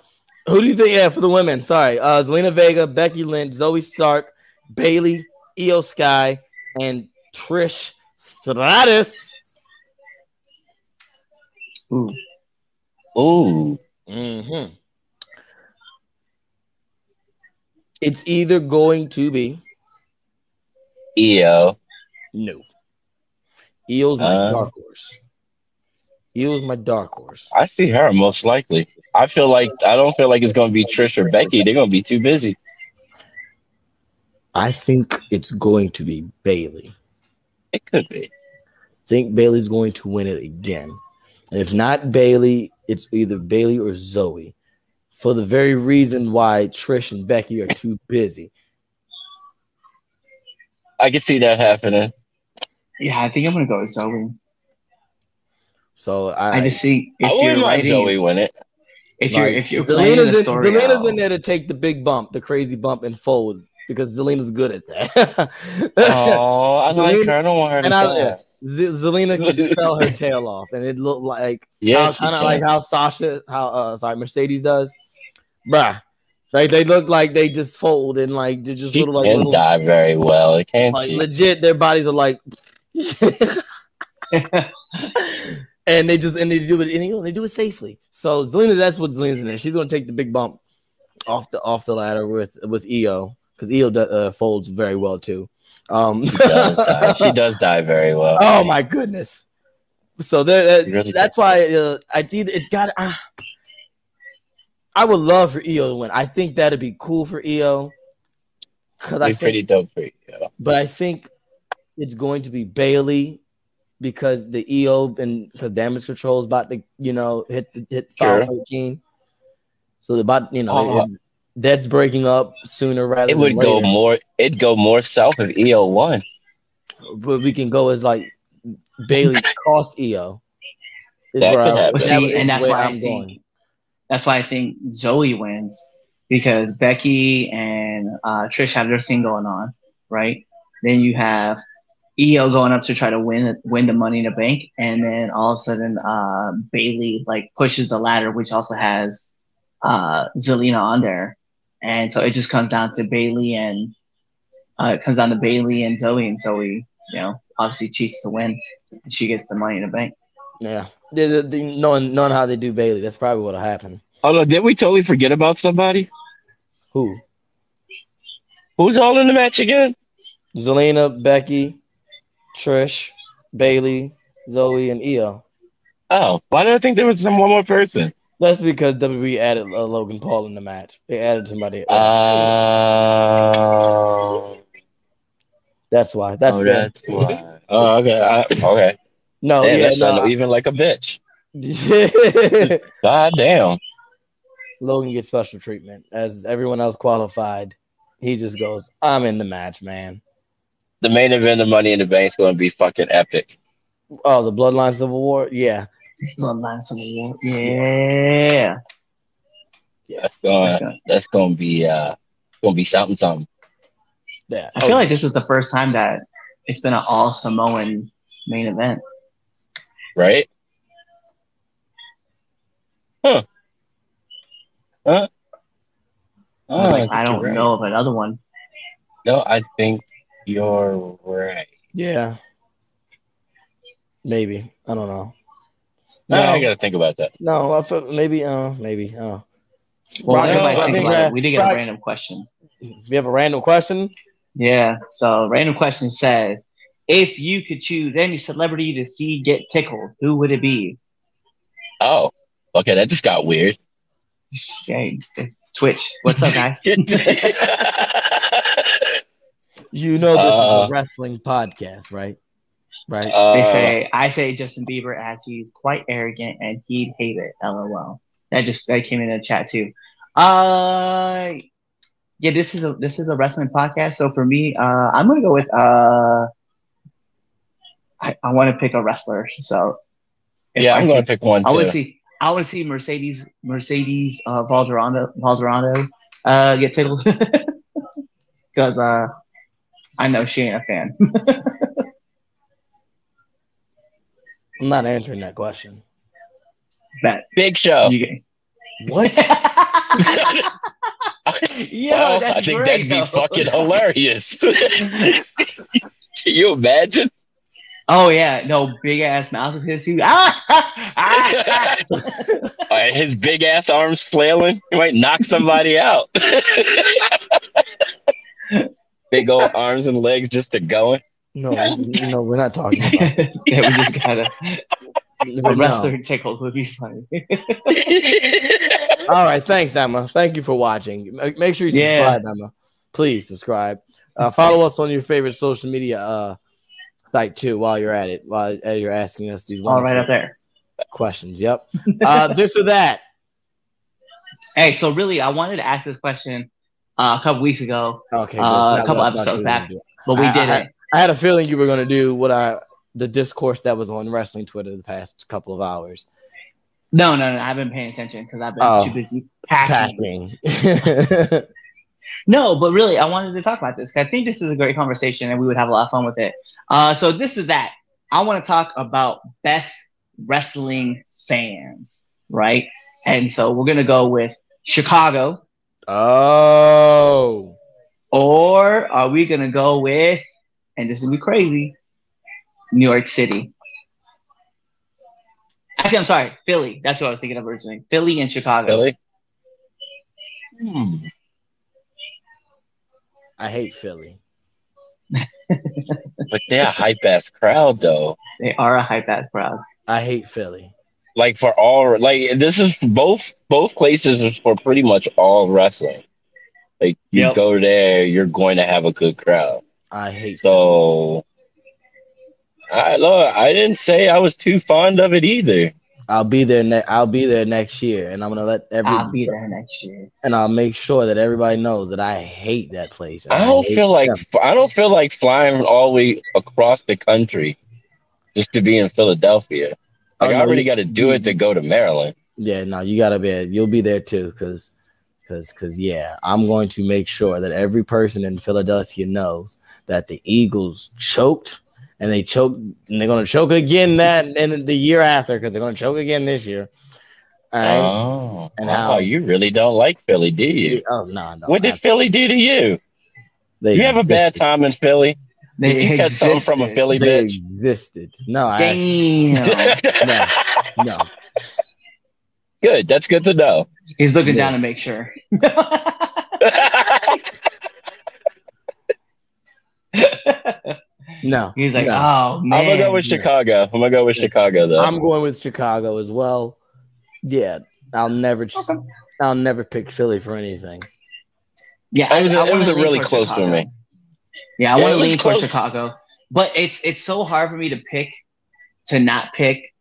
who do you think? Yeah, for the women. Sorry, uh, Zelina Vega, Becky Lynch, Zoey Stark, Bayley, Io Sky, and Trish Stratus. Ooh, ooh. Mm-hmm. It's either going to be Io. no. Io's my Uh. dark horse. Io's my dark horse. I see her most likely. I feel like I don't feel like it's gonna be Trish or Becky. They're gonna be too busy. I think it's going to be Bayley. It could be. think Bayley's going to win it again. And if not Bayley, it's either Bayley or Zoey. For the very reason why Trish and Becky are too busy. I can see that happening. Yeah, I think I'm gonna go with Zoey. So I, I just see I if wouldn't you're mind writing, Zoey win it. if you're like, if you're playing Zelina's, the in, story, Zelina's out- in there to take the big bump, the crazy bump and fold because Zelina's good at that. Oh, I like Zelina- her. I don't want her to and I, die. Z- Zelina can spell her tail off, and it looked like Yeah, kind of like how Sasha, how uh, sorry, Mercedes does, bruh. Like they look like they just fold and like they're just she little like can little, die very well. It can't like she? legit. Their bodies are like. (laughs) and they just and they do it and, they do it safely. So Zelina, that's what Zelina's in there. She's gonna take the big bump off the off the ladder with with Io because Io uh, folds very well too. Um, She does die. she (laughs) does die very well. oh my goodness. So that, She really that's why uh, I see it's got. Uh, I would love for Io to win. I think that'd be cool for Io. Because I think pretty dope for you. but I think it's going to be Bayley because the Io and because damage control is about to, you know, hit the hit Sure. foul 13. So the about you know Uh, it- that's breaking up sooner rather It than would go more. It'd go more south if Io won. But we can go as like Bayley (laughs) cost Io. Is That could happen. But that see, would- is and that's why I I'm think going. that's why I think Zoey wins because Becky and uh, Trish have their thing going on, right? Then you have Io going up to try to win win the Money in the Bank, and then all of a sudden uh, Bayley like pushes the ladder, which also has uh, Zelina on there, and so it just comes down to Bayley and uh, it comes down to Bayley and Zoey, and Zoey, you know, obviously cheats to win, and she gets the Money in the Bank. Yeah, they, they, they, knowing knowing how they do Bayley, that's probably what'll happen. Oh no! Did we totally forget about somebody? Who? Who's all in the match again? Zelina, Becky, Trish, Bayley, Zoey, and Io. Oh, why did I think there was some one more person? That's because WWE added uh, Logan Paul in the match. They added somebody. Uh, that's why. That's oh, that's why. Oh, okay. I, okay. no. Damn, yeah, no. even like a bitch. (laughs) God damn. Logan gets special treatment as everyone else qualified. He just goes, "I'm in the match, man." The main event of Money in the Bank is going to be fucking epic. Oh, the Bloodline Civil War. Yeah, Bloodline Civil War. Yeah. That's going. That's gonna- That's going to be. Uh, going to be something. Something. yeah. I feel like this is the first time that it's been an all Samoan main event. Right. Huh. Huh. Oh, like, I think don't right. know of another one. No, I think you're right. yeah. Maybe I don't know. No, I got to think about that. no. I maybe. Uh, maybe. I don't know. Well, Rock- everybody I think think about it. We did get Rock- a random question. We have a random question. Yeah. So random question says, if you could choose any celebrity to see get tickled, who would it be? Oh, okay. That just got weird. Okay. Twitch. What's up, guys? (laughs) (laughs) You know this is Uh, a wrestling podcast, right? Right. Uh, they say I say Justin Bieber as he's quite arrogant and he'd hate it. LOL. That just that came in the chat too. Uh yeah, this is a this is a wrestling podcast. So for me, uh I'm gonna go with uh I, I want to pick a wrestler. So yeah, I I'm gonna pick one I want too. to see I want to see Mercedes Mercedes uh Valderrama Valderrama uh get tickled (laughs) because uh I know she ain't a fan. (laughs) I'm not answering that question. That Big Show. you What? (laughs) (laughs) Yo, Well, that's I think great, that'd be fucking hilarious. Can you imagine? Oh yeah, no big ass mouth of his too. Ah, ah, his big ass arms flailing. He might knock somebody out. Big old arms and legs just to going. No, no, we're not talking about. (laughs) yeah, we just gotta a No. wrestler tickled would be funny. (laughs) All right, thanks, Emma. Thank you for watching. Make make sure you Yeah. subscribe, Emma. Please subscribe. Uh, follow us on your favorite social media uh, site too. While you're at it, while uh, you're asking us these All right up there. questions. Yep. Uh, this or that. Hey, so really, I wanted to ask this question uh, a couple weeks ago, Okay. Uh, good. It's not a couple what I thought episodes back. but we I- did I- it. I had a feeling you were going to do what I the discourse that was on wrestling Twitter the past couple of hours. No, no, no. I've been paying attention because I've been Oh. too busy packing. Packing. (laughs) No, but really, I wanted to talk about this. 'cause I think this is a great conversation, and we would have a lot of fun with it. Uh, so this is that. I want to talk about best wrestling fans, right? And so we're gonna go with Chicago, oh. or are we gonna go with? And this is gonna be crazy. New York City. Actually, I'm sorry, Philly. That's what I was thinking of originally. Philly and Chicago. Philly. Hmm. I hate Philly. (laughs) But they're a hype ass crowd though. They are a hype ass crowd. I hate Philly. Like for all like this is both both places is for pretty much all wrestling. Like you Yep. go there, you're going to have a good crowd. I hate. So I look, I didn't say I was too fond of it either. I'll be there. Ne- I'll be there next year, and I'm gonna let every I'll be there next year. and I'll make sure that everybody knows that I hate that place. I don't hate feel like them. I don't feel like flying all the way across the country just to be in Philadelphia. Oh, Like I no, already got to do it to go to Maryland. Yeah, no, you gotta be. You'll be there too, because, because, because, yeah, I'm going to make sure that every person in Philadelphia knows that the Eagles choked, and they choked, and they're gonna choke again that and the year after, because they're gonna choke again this year. Right. Oh, And oh, you really don't like Philly, do you? oh no, no. What did Philly do to you? they You have a bad time in Philly. They Did you catch something from a existed. Philly They bitch? existed. No, I actually- Damn. no. good. That's good to know. He's looking Yeah. down to make sure. (laughs) No, He's like, no. oh man. I'm gonna go with Chicago. I'm gonna go with Chicago though. I'm going with Chicago as well. Yeah, I'll never, just, Okay. I'll never pick Philly for anything. Yeah, It was a- it was a really towards close for Chicago. me. Yeah, I Yeah, want to lean towards. Chicago, but it's it's so hard for me to pick to not pick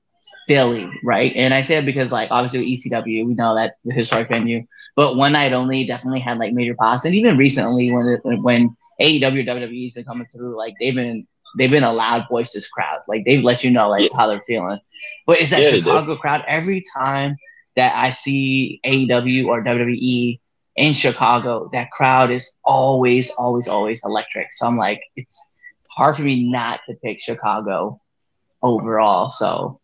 Philly, right? And I say it because like obviously with ECW, we know that the historic venue, but one night only definitely had like major pops, and even recently when when AEW WWE's been coming through, like they've been they've been a loud boisterous crowd, like they've let you know like how they're feeling. But it's that Yeah. Chicago crowd every time that I see AEW or WWE in Chicago, that crowd is always, always, always electric. So I'm like, it's hard for me not to pick Chicago overall. So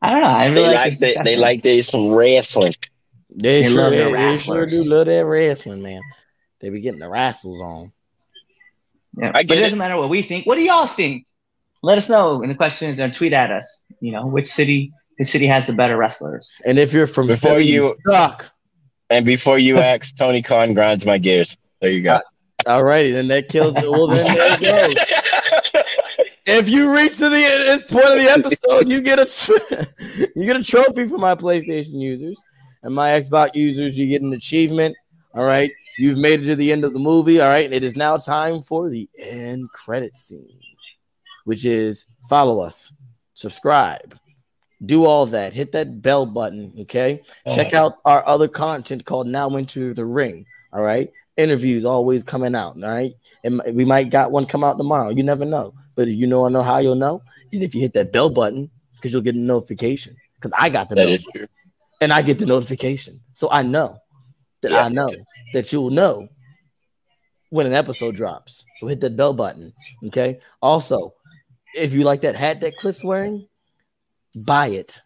I don't know. I They really like, like this they, they like they some wrestling. They, They sure, love they, their they sure wrestlers. do love that wrestling, man. They be getting the wrestles on. Yeah. I But it it. doesn't matter what we think. What do y'all think? Let us know in the questions and tweet at us. You know, which city which city has the better wrestlers? And if you're from Before Philly, you you- suck. And before you (laughs) ask, Tony Khan grinds my gears. There you go. All righty, then that kills it. Well, then there it goes. (laughs) If you reach to the this point of the episode, you get a tr- (laughs) you get a trophy for my PlayStation users and my Xbox users. You get an achievement. All right, you've made it to the end of the movie. All right, and it is now time for the end credit scene, which is follow us, subscribe, do all that, hit that bell button. Okay, oh. check out our other content called Now Entering the Ring. All right, interviews always coming out. All right, and we might got one come out tomorrow. You never know. But if you know, I know how you'll know is if you hit that bell button because you'll get a notification. Because I got the That bell is true. and I get the notification, so I know that Yeah. I know that you'll know when an episode drops. So hit that bell button. Okay. Also, if you like that hat that Cliff's wearing, buy it.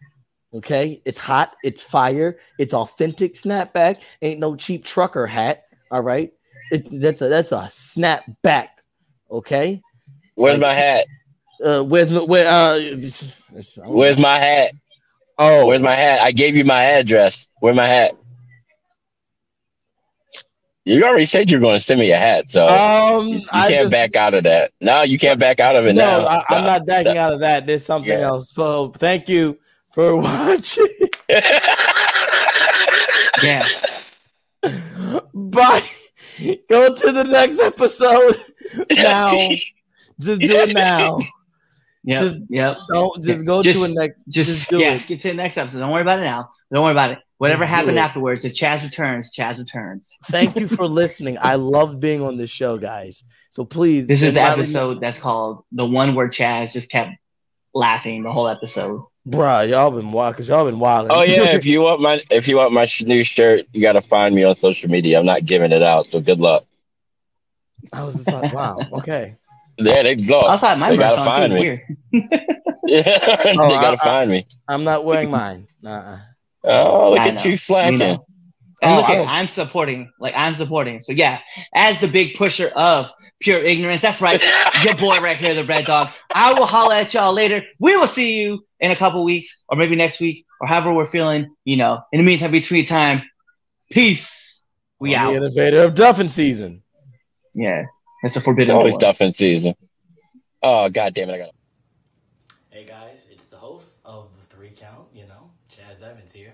Okay. It's hot. It's fire. It's authentic snapback. Ain't no cheap trucker hat. All right. It's that's a that's a snapback. Okay. Where's my hat? Uh, where's my- where? Uh, it's- it's- Where's my hat? oh? Where's my hat? I gave you my address. Where's my hat? You already said you were going to send me a hat, so um? you, you can't just- back out of that. No, you can't back out of it No, now. I, I'm not backing out of that. There's something Yeah. else. So thank you for (laughs) watching. (laughs) Yeah. Bye. Go to the next episode (laughs) now. Just do it now. Yep. Just- yep. Don't just go Just- to it next. Just, Just do yeah, it. skip to the next episode. Don't worry about it now. Don't worry about it. Whatever Just do happened it. afterwards, if Chaz returns, Chaz returns. Thank you for (laughs) listening. I love being on this show, guys. So please, This is the invite me- episode that's called the one where Chaz just kept laughing the whole episode. Bruh, y'all been wild because y'all been wild. oh yeah, if (laughs) you want my if you want my sh- new shirt, you got to find me on social media. I'm not giving it out, so good luck. I was just like, wow. Okay. (laughs) Yeah, they blow. I also had my They merch gotta on find too. me. Weird. Yeah, oh, they Oh, got I- to find me. I'm not wearing mine. Uh-uh. Oh, look I at know. you slacking. know. Oh, and Oh, look at, I'm supporting, like I'm supporting. So yeah, as the big pusher of pure ignorance, that's right. (laughs) Your boy right here, the Red Dawg. I will holla at y'all later. We will see you in a couple weeks, or maybe next week, or however we're feeling. You know. In the meantime, between time, peace. We I'm out. The innovator of Duffin season. Yeah, it's a It's forbidden. always door. duffing season. Oh god damn it! I got. Hey guys, it's the host of the three count, you know, Chaz Evans here.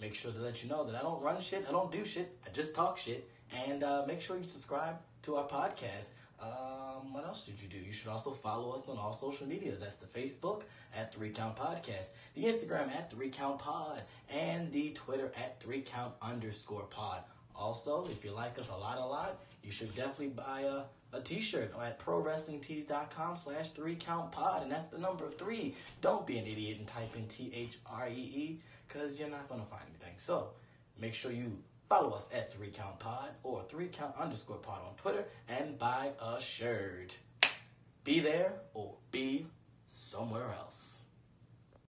Make sure to let you know that I don't run shit, I don't do shit, I just talk shit. And uh, make sure you subscribe to our podcast. Um, what else did you do? You should also follow us on all social medias. That's the Facebook at Three Count Podcast, the Instagram at Three Count Pod, and the Twitter at Three Count underscore Pod. Also, if you like us a lot, a lot, you should definitely buy a, a t-shirt at prowrestlingtees.com slash three count pod and that's the number three don't be an idiot and type in t-h-r-e-e because you're not going to find anything. So make sure you follow us at three count pod or three count underscore pod on twitter and buy a shirt. Be there or be somewhere else